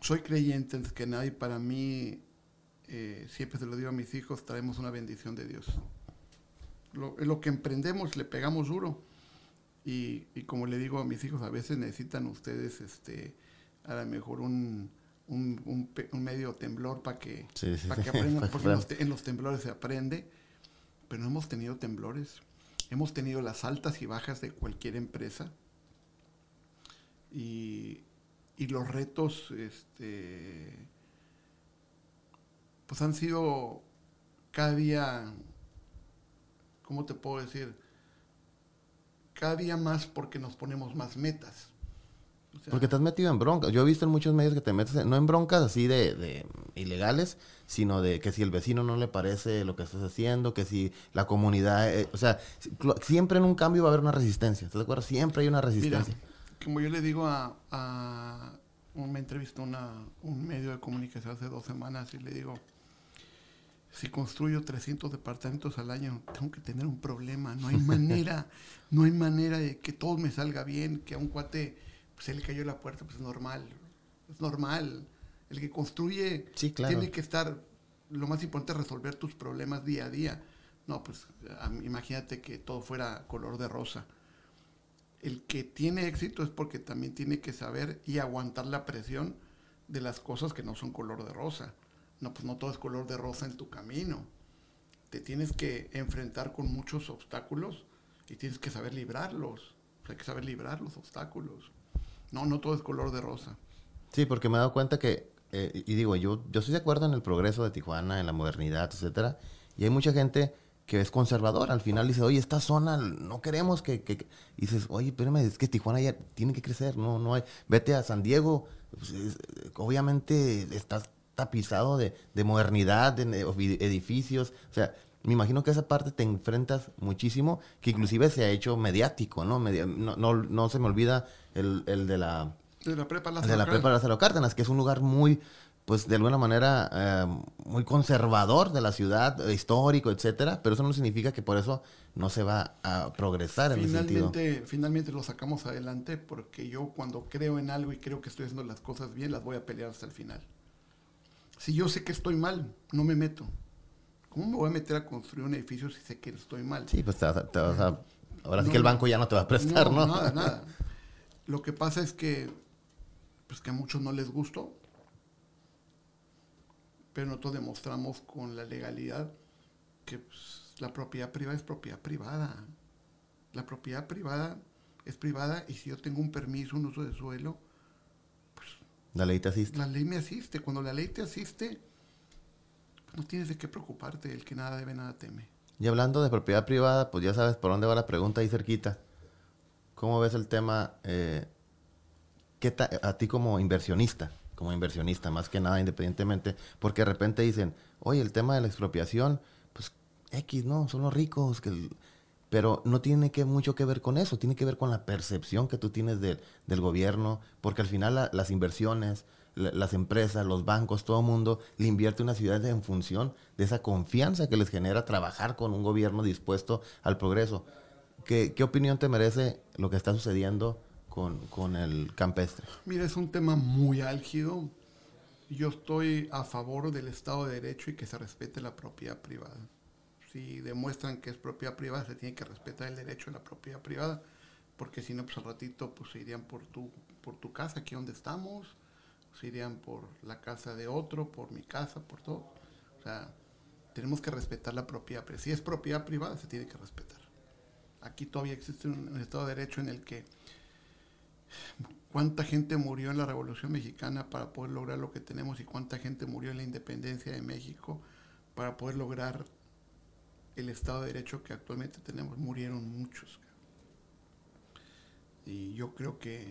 soy creyente antes que nadie. Para mí, eh, siempre se lo digo a mis hijos, traemos una bendición de Dios. Lo, lo que emprendemos le pegamos duro. Y, y como le digo a mis hijos, a veces necesitan ustedes, este, a lo mejor un, un, un pe- un medio temblor para que, Sí, sí, pa' sí. que aprendan, [laughs] porque que en los, te- en los temblores se aprende, pero no hemos tenido temblores. Hemos tenido las altas y bajas de cualquier empresa. Y, y los retos, este, pues han sido cada día, ¿cómo te puedo decir? Cada día más porque nos ponemos más metas. O sea, Porque te has metido en broncas. Yo he visto en muchos medios que te metes, en- no en broncas así de, de ilegales, sino de que si el vecino no le parece lo que estás haciendo, que si la comunidad, eh, o sea, siempre en un cambio va a haber una resistencia. ¿Estás de acuerdo? Siempre hay una Mira, resistencia. como yo le digo a, a un- me entrevistó una, un medio de comunicación hace dos semanas y le digo, si construyo 300 departamentos al año, tengo que tener un problema. No hay manera, [laughs] no hay manera de que todo me salga bien, que a un cuate pues, se le cayó la puerta, pues es normal. Es normal. El que construye Sí, claro. tiene que estar, lo más importante es resolver tus problemas día a día. No, pues imagínate que todo fuera color de rosa. El que tiene éxito es porque también tiene que saber y aguantar la presión de las cosas que no son color de rosa. No, pues no todo es color de rosa en tu camino. Te tienes que enfrentar con muchos obstáculos y tienes que saber librarlos. Sea, hay que saber librar los obstáculos. No, no todo es color de rosa. Sí, porque me he dado cuenta que, eh, y digo, yo, yo estoy de acuerdo en el progreso de Tijuana, en la modernidad, etcétera, y hay mucha gente que es conservadora. Al final dice, oye, esta zona no queremos que, que- que-". Y dices, oye, espérame, es que Tijuana ya tiene que crecer, no, no hay. Vete a San Diego, pues, es- obviamente estás tapizado de, de modernidad, de edificios, o sea, me imagino que esa parte te enfrentas muchísimo, que inclusive se ha hecho mediático, ¿no? No, no, no se me olvida el, el de la De la prepa de Lázaro la Cárdenas. Prepa Lázaro Cárdenas, que es un lugar muy, pues de alguna manera, eh, muy conservador de la ciudad, histórico, etcétera, pero eso no significa que por eso no se va a progresar en ese sentido. Finalmente, finalmente lo sacamos adelante porque yo cuando creo en algo y creo que estoy haciendo las cosas bien, las voy a pelear hasta el final. Si yo sé que estoy mal, no me meto. ¿Cómo me voy a meter a construir un edificio si sé que estoy mal? Sí, pues te vas a- te vas a- ahora sí No, que el no. banco ya no te va a prestar, ¿no? Nada, nada. [laughs] Lo que pasa es que, pues que a muchos no les gustó, pero nosotros demostramos con la legalidad que pues, la propiedad privada es propiedad privada. La propiedad privada es privada y si yo tengo un permiso, un uso de suelo, La ley te asiste. la ley me asiste. Cuando la ley te asiste, no tienes de qué preocuparte. El que nada debe, nada teme. Y hablando de propiedad privada, pues ya sabes por dónde va la pregunta ahí cerquita. ¿Cómo ves el tema? eh, ¿qué a ti como inversionista, como inversionista, más que nada independientemente, porque de repente dicen, oye, el tema de la expropiación, pues X, ¿no? Son los ricos, que el-". Pero no tiene que mucho que ver con eso, tiene que ver con la percepción que tú tienes del, gobierno, porque al final la- las inversiones, la- las empresas, los bancos, todo el mundo le invierte una ciudad en función de esa confianza que les genera trabajar con un gobierno dispuesto al progreso. ¿Qué, qué opinión te merece lo que está sucediendo con, con el campestre? Mira, es un tema muy álgido. Yo estoy a favor del Estado de Derecho y que se respete la propiedad privada. Si demuestran que es propiedad privada, se tiene que respetar el derecho a la propiedad privada, porque si no, pues al ratito pues, se irían por tu, por tu casa, aquí donde estamos, se irían por la casa de otro, por mi casa, por todo. O sea, tenemos que respetar la propiedad. Si es propiedad privada, se tiene que respetar. Aquí todavía existe un Estado de Derecho en el que cuánta gente murió en la Revolución Mexicana para poder lograr lo que tenemos y cuánta gente murió en la independencia de México para poder lograr el Estado de Derecho que actualmente tenemos. Murieron muchos. Y yo creo que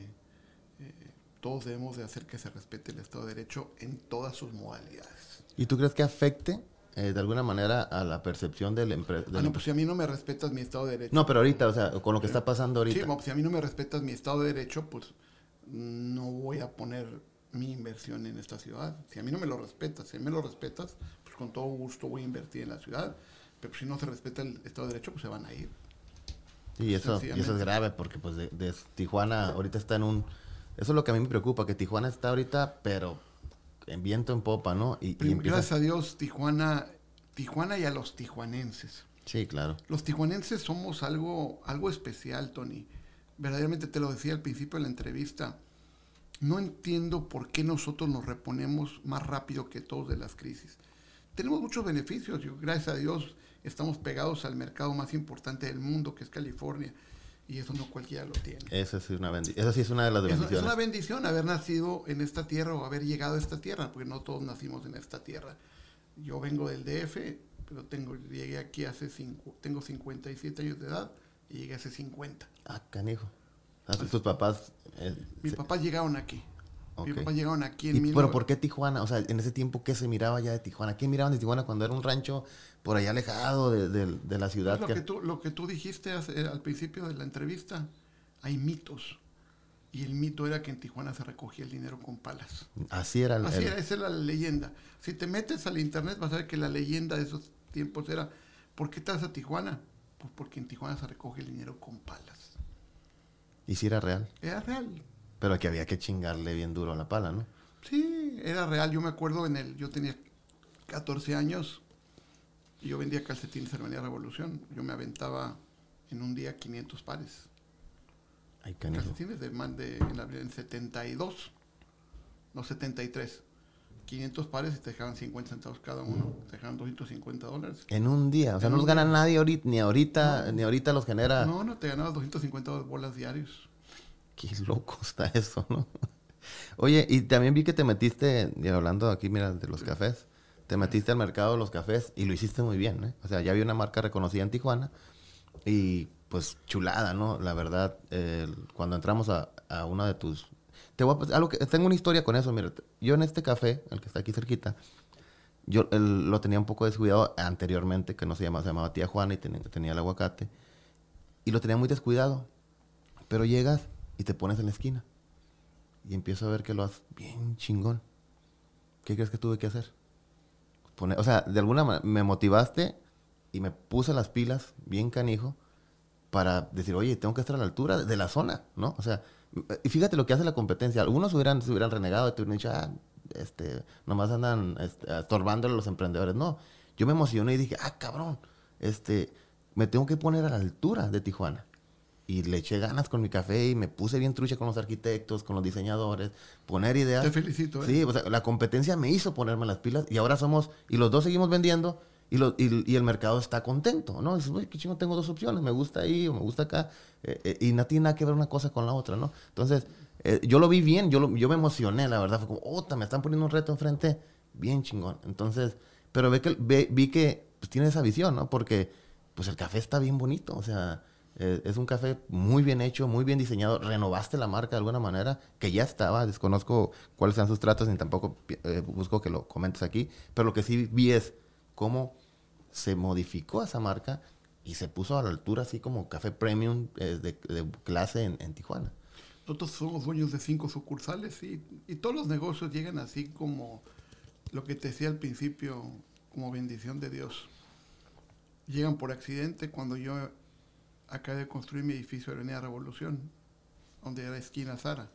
eh, todos debemos de hacer que se respete el Estado de Derecho en todas sus modalidades. ¿Y tú crees que afecte eh, de alguna manera a la percepción del empresa? Ah, no, pues si a mí no me respetas mi Estado de Derecho. No, pero ahorita, o sea, con lo que está pasando Sí, ahorita. bueno, si a mí no me respetas mi Estado de Derecho, pues no voy a poner mi inversión en esta ciudad. Si a mí no me lo respetas, si a mí me lo respetas, pues con todo gusto voy a invertir en la ciudad. Pero si no se respeta el Estado de Derecho, pues se van a ir. Y eso, y eso es grave porque pues de, de Tijuana ahorita está en un... Eso es lo que a mí me preocupa, que Tijuana está ahorita, pero en viento en popa, ¿no? Y, y Prim- empieza- Gracias a Dios, Tijuana, Tijuana y a los tijuanenses. Sí, claro. Los tijuanenses somos algo, algo especial, Tony. Verdaderamente te lo decía al principio de la entrevista. No entiendo por qué nosotros nos reponemos más rápido que todos de las crisis. Tenemos muchos beneficios. Yo, gracias a Dios, estamos pegados al mercado más importante del mundo, que es California. Y eso no cualquiera lo tiene. Esa sí es una Esa sí es una de las Es, es bendiciones. una bendición haber nacido en esta tierra o haber llegado a esta tierra, porque no todos nacimos en esta tierra. Yo vengo del DF, pero tengo, llegué aquí hace cinco, tengo 57 años de edad y llegué hace 50. Ah, canijo. Sea, tus papás... eh, Mis se- papás llegaron aquí. Ok. Mis papás llegaron aquí en ¿Y, mil pero nove- por qué Tijuana? O sea, en ese tiempo, ¿qué se miraba ya de Tijuana? ¿Qué miraban de Tijuana cuando era un rancho por allá alejado de, de- de la ciudad? Lo que- que, tú, lo que tú dijiste hace- al principio de la entrevista, hay mitos. Y el mito era que en Tijuana se recogía el dinero con palas. Así era el... Así el- era, esa era la leyenda. Si te metes al internet vas a ver que la leyenda de esos tiempos era, ¿por qué estás a Tijuana? Pues porque en Tijuana se recoge el dinero con palas. Y sí era real. Era real. Pero que había que chingarle bien duro a la pala, ¿no? Sí, era real. Yo me acuerdo en el, yo tenía 14 años y yo vendía calcetines en Avenida Revolución. Yo me aventaba en un día 500 pares. Ay. Calcetines de, man- de en, la, en 72, no 73. 500 pares y te dejaban 50 centavos cada uno. Te dejaban 250 dólares. En un día. O sea, En no los gana día. nadie ahorita, ni ahorita, ni ahorita los genera. No, no, te ganabas 250 bolas diarios. Qué [laughs] loco está eso, ¿no? Oye, y también vi que te metiste, hablando aquí, mira, de los cafés, te metiste al mercado de los cafés y lo hiciste muy bien, ¿eh? O sea, ya había una marca reconocida en Tijuana y pues chulada, ¿no? La verdad, el- cuando entramos a, una de tus... Que, tengo una historia con eso, mira, yo en este café, el que está aquí cerquita, yo lo tenía un poco descuidado anteriormente, que no se llamaba, se llamaba Tía Juana y tenía el aguacate, y lo tenía muy descuidado. Pero llegas y te pones en la esquina. Y empiezo a ver que lo haces bien chingón. ¿Qué crees que tuve que hacer? Poner- o sea, de alguna manera me motivaste y me puse las pilas bien canijo para decir, oye, tengo que estar a la altura de la zona, ¿no? O sea, y fíjate lo que hace la competencia. Algunos hubieran, se hubieran renegado y te hubieran dicho, ah, este, nomás andan este, estorbándole a los emprendedores. No, yo me emocioné y dije, ah, cabrón, este, me tengo que poner a la altura de Tijuana. Y le eché ganas con mi café y me puse bien trucha con los arquitectos, con los diseñadores, poner ideas. Te felicito, ¿eh? Sí, o sea, la competencia me hizo ponerme las pilas y ahora somos, y los dos seguimos vendiendo y, lo- y, y el mercado está contento, ¿no? Dices, uy, qué chingo, tengo dos opciones, me gusta ahí o me gusta acá, eh, eh, y no tiene nada que ver una cosa con la otra, ¿no? Entonces, eh, yo lo vi bien, yo, lo- yo me emocioné, la verdad, fue como, ota, me están poniendo un reto enfrente, bien chingón. Entonces, pero ve que, ve- vi que pues, tiene esa visión, ¿no? Porque, pues el café está bien bonito, o sea, eh, es un café muy bien hecho, muy bien diseñado. Renovaste la marca de alguna manera, que ya estaba. Desconozco cuáles sean sus tratos, ni tampoco eh, busco que lo comentes aquí. Pero lo que sí vi es cómo se modificó esa marca y se puso a la altura, así como café premium eh, de, clase en, en Tijuana. Nosotros somos dueños de cinco sucursales y, y todos los negocios llegan así como lo que te decía al principio, como bendición de Dios. Llegan por accidente cuando yo acabé de construir mi edificio de Avenida Revolución, donde era esquina Sara.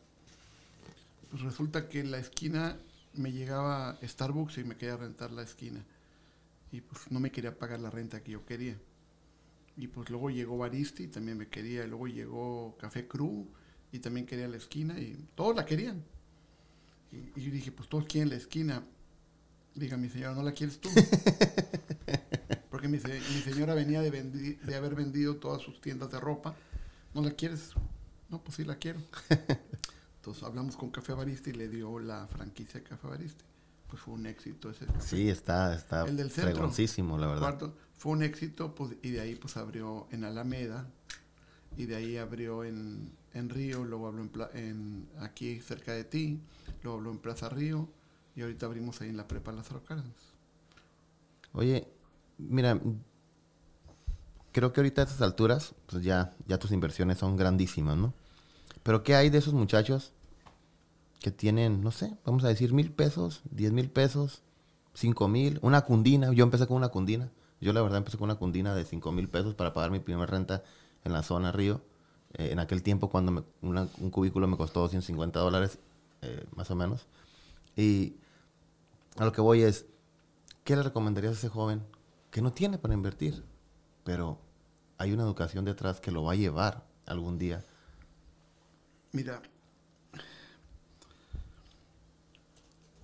Pues resulta que en la esquina me llegaba Starbucks y me quería rentar la esquina. Y pues no me quería pagar la renta que yo quería. Y pues luego llegó Baristi, también me quería. Y luego llegó Café Cru, y también quería la esquina. Y todos la querían. Y, y dije, pues todos quieren la esquina. Diga, mi señora, ¿no la quieres tú? [laughs] Porque mi, se- mi señora venía de, vendi- de haber vendido todas sus tiendas de ropa. ¿No la quieres? No, pues sí la quiero. [laughs] Entonces hablamos con Café Barista y le dio la franquicia Café Barista. Pues fue un éxito ese café. Sí, está, está El del centro. la verdad. Cuarto, fue un éxito pues, y de ahí pues abrió en Alameda y de ahí abrió en, en Río, luego abrió en, en aquí cerca de ti, luego abrió en Plaza Río y ahorita abrimos ahí en la Prepa Lázaro Cárdenas. Oye, mira, creo que ahorita a estas alturas, pues ya, ya tus inversiones son grandísimas, ¿no? Pero ¿qué hay de esos muchachos que tienen, no sé, vamos a decir mil pesos, diez mil pesos, cinco mil, una cundina? Yo empecé con una cundina. Yo la verdad empecé con una cundina de cinco mil pesos para pagar mi primera renta en la zona Río. Eh, en aquel tiempo cuando me- una- un cubículo me costó 150 dólares, eh, más o menos. Y a lo que voy es, ¿qué le recomendarías a ese joven que no tiene para invertir? Pero hay una educación detrás que lo va a llevar algún día. Mira,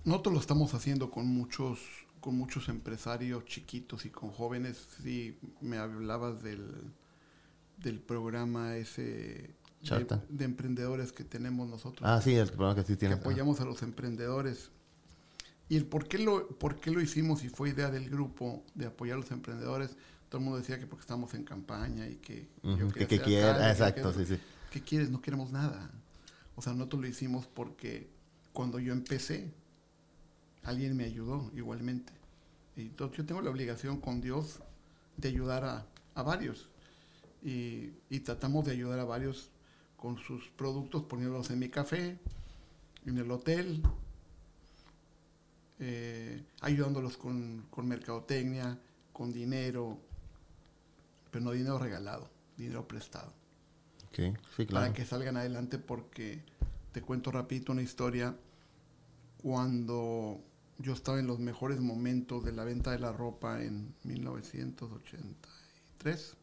nosotros lo estamos haciendo con muchos, con muchos empresarios chiquitos y con jóvenes. Sí, me hablabas del, del programa ese de, emprendedores que tenemos nosotros. Ah, sí, el programa que sí que tiene. apoyamos a los emprendedores. Y el por qué, lo, por qué lo hicimos y fue idea del grupo de apoyar a los emprendedores, todo el mundo decía que porque estamos en campaña y que... Ujú, yo que, que quiera, exacto, sí, sí. ¿Qué quieres? No queremos nada. O sea, nosotros lo hicimos porque cuando yo empecé, alguien me ayudó igualmente. Y entonces yo tengo la obligación con Dios de ayudar a, a varios. Y, y tratamos de ayudar a varios con sus productos, poniéndolos en mi café, en el hotel, eh, ayudándolos con, con mercadotecnia, con dinero, pero no dinero regalado, dinero prestado Ok, sí, claro. para que salgan adelante porque te cuento rapidito una historia. cuando yo estaba en los mejores momentos de la venta de la ropa en 1983.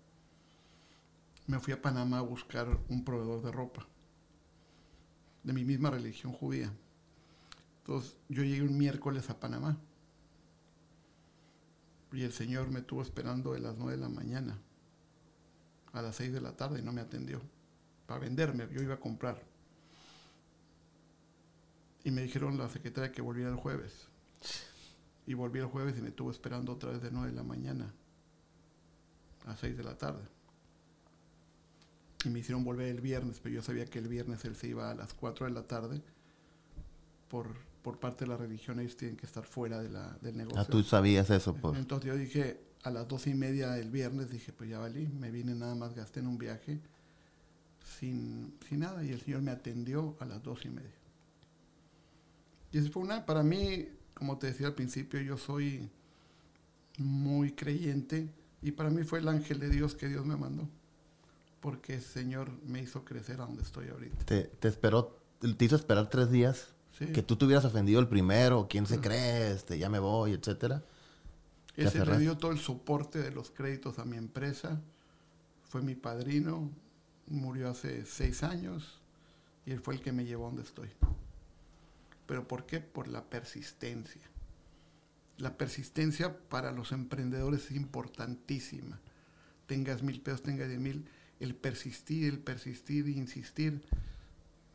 Me fui a Panamá a buscar un proveedor de ropa de mi misma religión judía. Entonces yo llegué un miércoles a Panamá y el Señor me estuvo esperando de las 9 de la mañana a las 6 de la tarde y no me atendió para venderme, yo iba a comprar. Y me dijeron la secretaria que volviera el jueves. Y volví el jueves y me estuvo esperando otra vez de 9 de la mañana a 6 de la tarde. Y me hicieron volver el viernes, pero yo sabía que el viernes él se iba a las 4 de la tarde. Por, por parte de la religión ellos tienen que estar fuera de la, del negocio. Ah, tú sabías eso, pues. Entonces yo dije, a las dos y media del viernes, dije, pues ya valí, me vine nada más, gasté en un viaje sin, sin nada. Y el Señor me atendió a las dos y media. Y eso fue una, para mí, como te decía al principio, yo soy muy creyente y para mí fue el ángel de Dios que Dios me mandó. Porque el Señor me hizo crecer a donde estoy ahorita. Te, te esperó, te hizo esperar tres días. Sí. Que tú te hubieras ofendido el primero, quién se cree, este, ya me voy, etcétera. Te Ese le dio todo el soporte de los créditos a mi empresa. Fue mi padrino. Murió hace seis años. Y él fue el que me llevó a donde estoy. ¿Pero por qué? Por la persistencia. La persistencia para los emprendedores es importantísima. Tengas mil pesos, tengas diez mil. El persistir, el persistir insistir.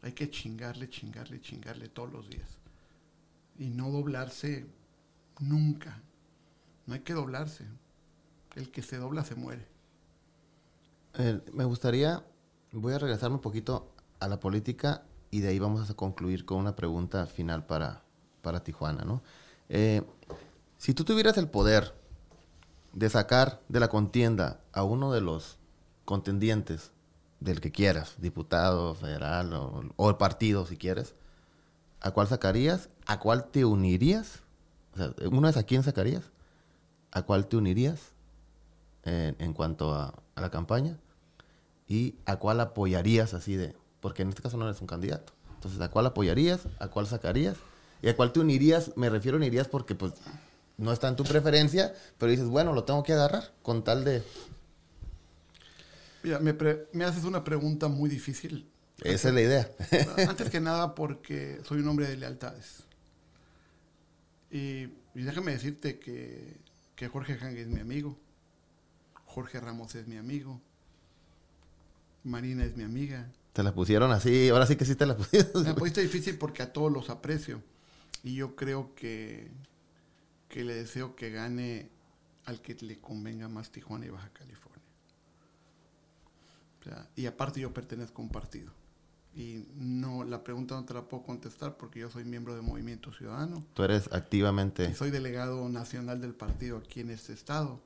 Hay que chingarle, chingarle, chingarle todos los días. Y no doblarse nunca. No hay que doblarse. El que se dobla se muere. Me gustaría, voy a regresarme un poquito a la política y de ahí vamos a concluir con una pregunta final para, para Tijuana, ¿no? Eh, si tú tuvieras el poder de sacar de la contienda a uno de los contendientes, del que quieras, diputado, federal o, o el partido si quieres, ¿a cuál sacarías? ¿A cuál te unirías? O sea, una vez a quién sacarías, ¿a cuál te unirías en, cuanto a, a la campaña? ¿Y a cuál apoyarías así de? Porque en este caso no eres un candidato. Entonces, ¿a cuál apoyarías? ¿A cuál sacarías? ¿Y a cuál te unirías? Me refiero a unirías porque pues no está en tu preferencia, pero dices, bueno, lo tengo que agarrar con tal de... Mira, me, pre- me haces una pregunta muy difícil. Esa es la idea. Antes que nada porque soy un hombre de lealtades. Y, y déjame decirte que, que Jorge Hang es mi amigo. Jorge Ramos es mi amigo. Marina es mi amiga. Te la pusieron así, ahora sí que sí te la [laughs] pusieron. Me pusiste difícil porque a todos los aprecio. Y yo creo que, que le deseo que gane al que le convenga más Tijuana y Baja California. O sea, y aparte yo pertenezco a un partido. Y no, la pregunta no te la puedo contestar porque yo soy miembro de Movimiento Ciudadano. Tú eres activamente... Y soy delegado nacional del partido aquí en este estado.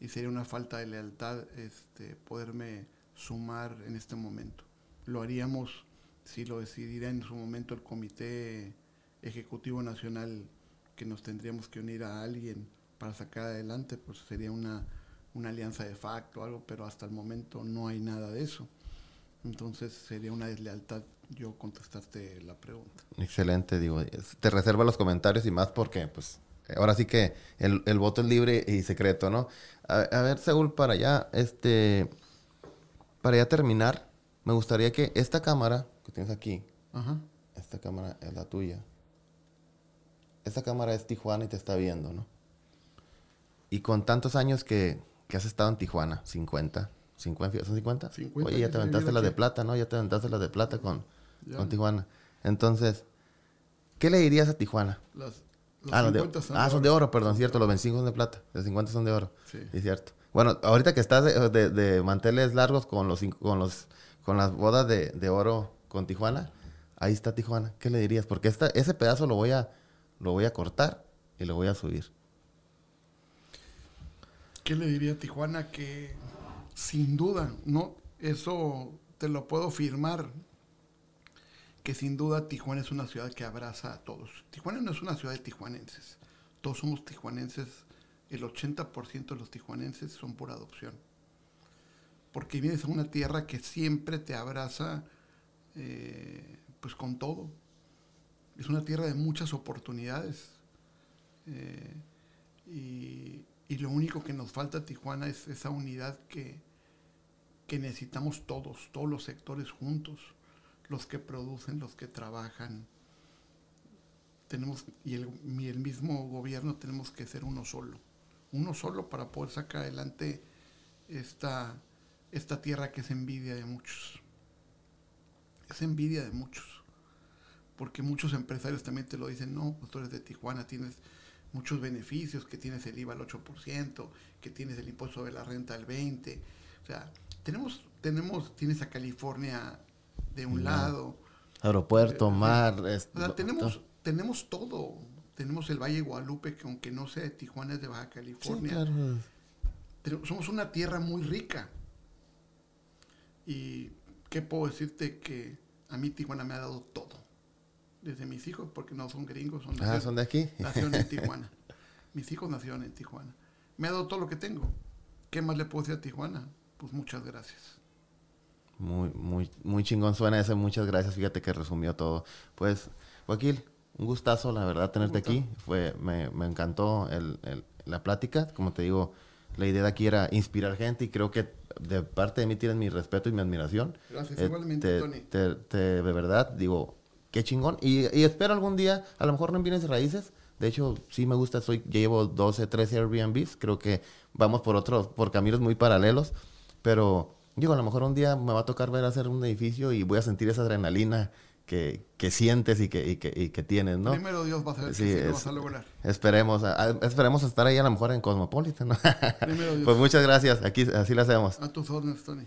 Y sería una falta de lealtad este, poderme sumar en este momento. Lo haríamos si lo decidiera en su momento el Comité Ejecutivo Nacional que nos tendríamos que unir a alguien para sacar adelante, pues sería una, una alianza de facto o algo, pero hasta el momento no hay nada de eso. Entonces sería una deslealtad yo contestarte la pregunta. Excelente, digo, te reservo los comentarios y más porque, pues, ahora sí que el, el voto es libre y secreto, ¿no? A, a ver, Saúl, para ya, este, para ya terminar, me gustaría que esta cámara que tienes aquí, Ajá. esta cámara es la tuya. Esta cámara es Tijuana y te está viendo, ¿no? Y con tantos años que, que has estado en Tijuana, 50, 50, ¿son 50? 50 Oye, ya te aventaste las de plata, ¿no? Ya te aventaste las de plata con, Ya. con Tijuana. Entonces, ¿qué le dirías a Tijuana? Las, los Ah, los de, 50 son ah, de son de oro. perdón, cierto. Los 25 son de plata. Los 50 son de oro. Sí. Es cierto. Bueno, ahorita que estás de, de- de manteles largos con los con los con las bodas de, de oro con Tijuana, ahí está Tijuana. ¿Qué le dirías? Porque esta, ese pedazo lo voy a lo voy a cortar y lo voy a subir. ¿Qué le diría a Tijuana? Que sin duda, no, eso te lo puedo firmar, que sin duda Tijuana es una ciudad que abraza a todos. Tijuana no es una ciudad de tijuanenses, todos somos tijuanenses, el 80% de los tijuanenses son por adopción, porque vienes a una tierra que siempre te abraza eh, pues con todo. es una tierra de muchas oportunidades. Eh, y, y lo único que nos falta a Tijuana es esa unidad que, que necesitamos todos, todos los sectores juntos, los que producen, los que trabajan. Tenemos, y el, mismo gobierno tenemos que ser uno solo, uno solo para poder sacar adelante esta, esta tierra que es envidia de muchos. Es envidia de muchos. Porque muchos empresarios también te lo dicen, no, pues tú eres de Tijuana, tienes muchos beneficios, que tienes el IVA al 8%, que tienes el impuesto de la renta al 20%. O sea, tenemos, tenemos, tienes a California de un lado. Aeropuerto, Eh, mar. es- O sea, tenemos, tenemos todo. Tenemos el Valle de Guadalupe, que aunque no sea de Tijuana, es de Baja Sí, California. claro. Pero somos una tierra muy rica. Y qué puedo decirte que a mí Tijuana me ha dado todo. Desde mis hijos, porque no son gringos, son, Ah, son de aquí. [laughs] nacieron en Tijuana. Mis hijos nacieron en Tijuana. Me ha dado todo lo que tengo. ¿Qué más le puedo decir a Tijuana? Pues muchas gracias. Muy, muy, muy chingón suena ese. Muchas gracias. Fíjate que resumió todo. Pues, Joaquín, un gustazo, la verdad, tenerte aquí. Fue, me, me encantó el- el- la plática. Como te digo, la idea de aquí era inspirar gente y creo que de parte de mí tienes mi respeto y mi admiración. Gracias, Eh, igualmente, te- Tony. te- te- de verdad, digo, qué chingón. Y, y espero algún día, a lo mejor no en bienes raíces. De hecho, sí me gusta, soy, llevo 12, 13 Airbnbs. Creo que vamos por otros, por caminos muy paralelos. Pero, digo, a lo mejor un día me va a tocar ver hacer un edificio y voy a sentir esa adrenalina que, que sientes y que, y que, y que tienes, ¿no? Primero Dios va a saber Sí, que sí lo es- vas a lograr. Esperemos, a- a- esperemos estar ahí a lo mejor en Cosmopolitan, ¿no? Primero [laughs] Dios. pues muchas gracias, aquí así lo hacemos. A tus órdenes, Tony.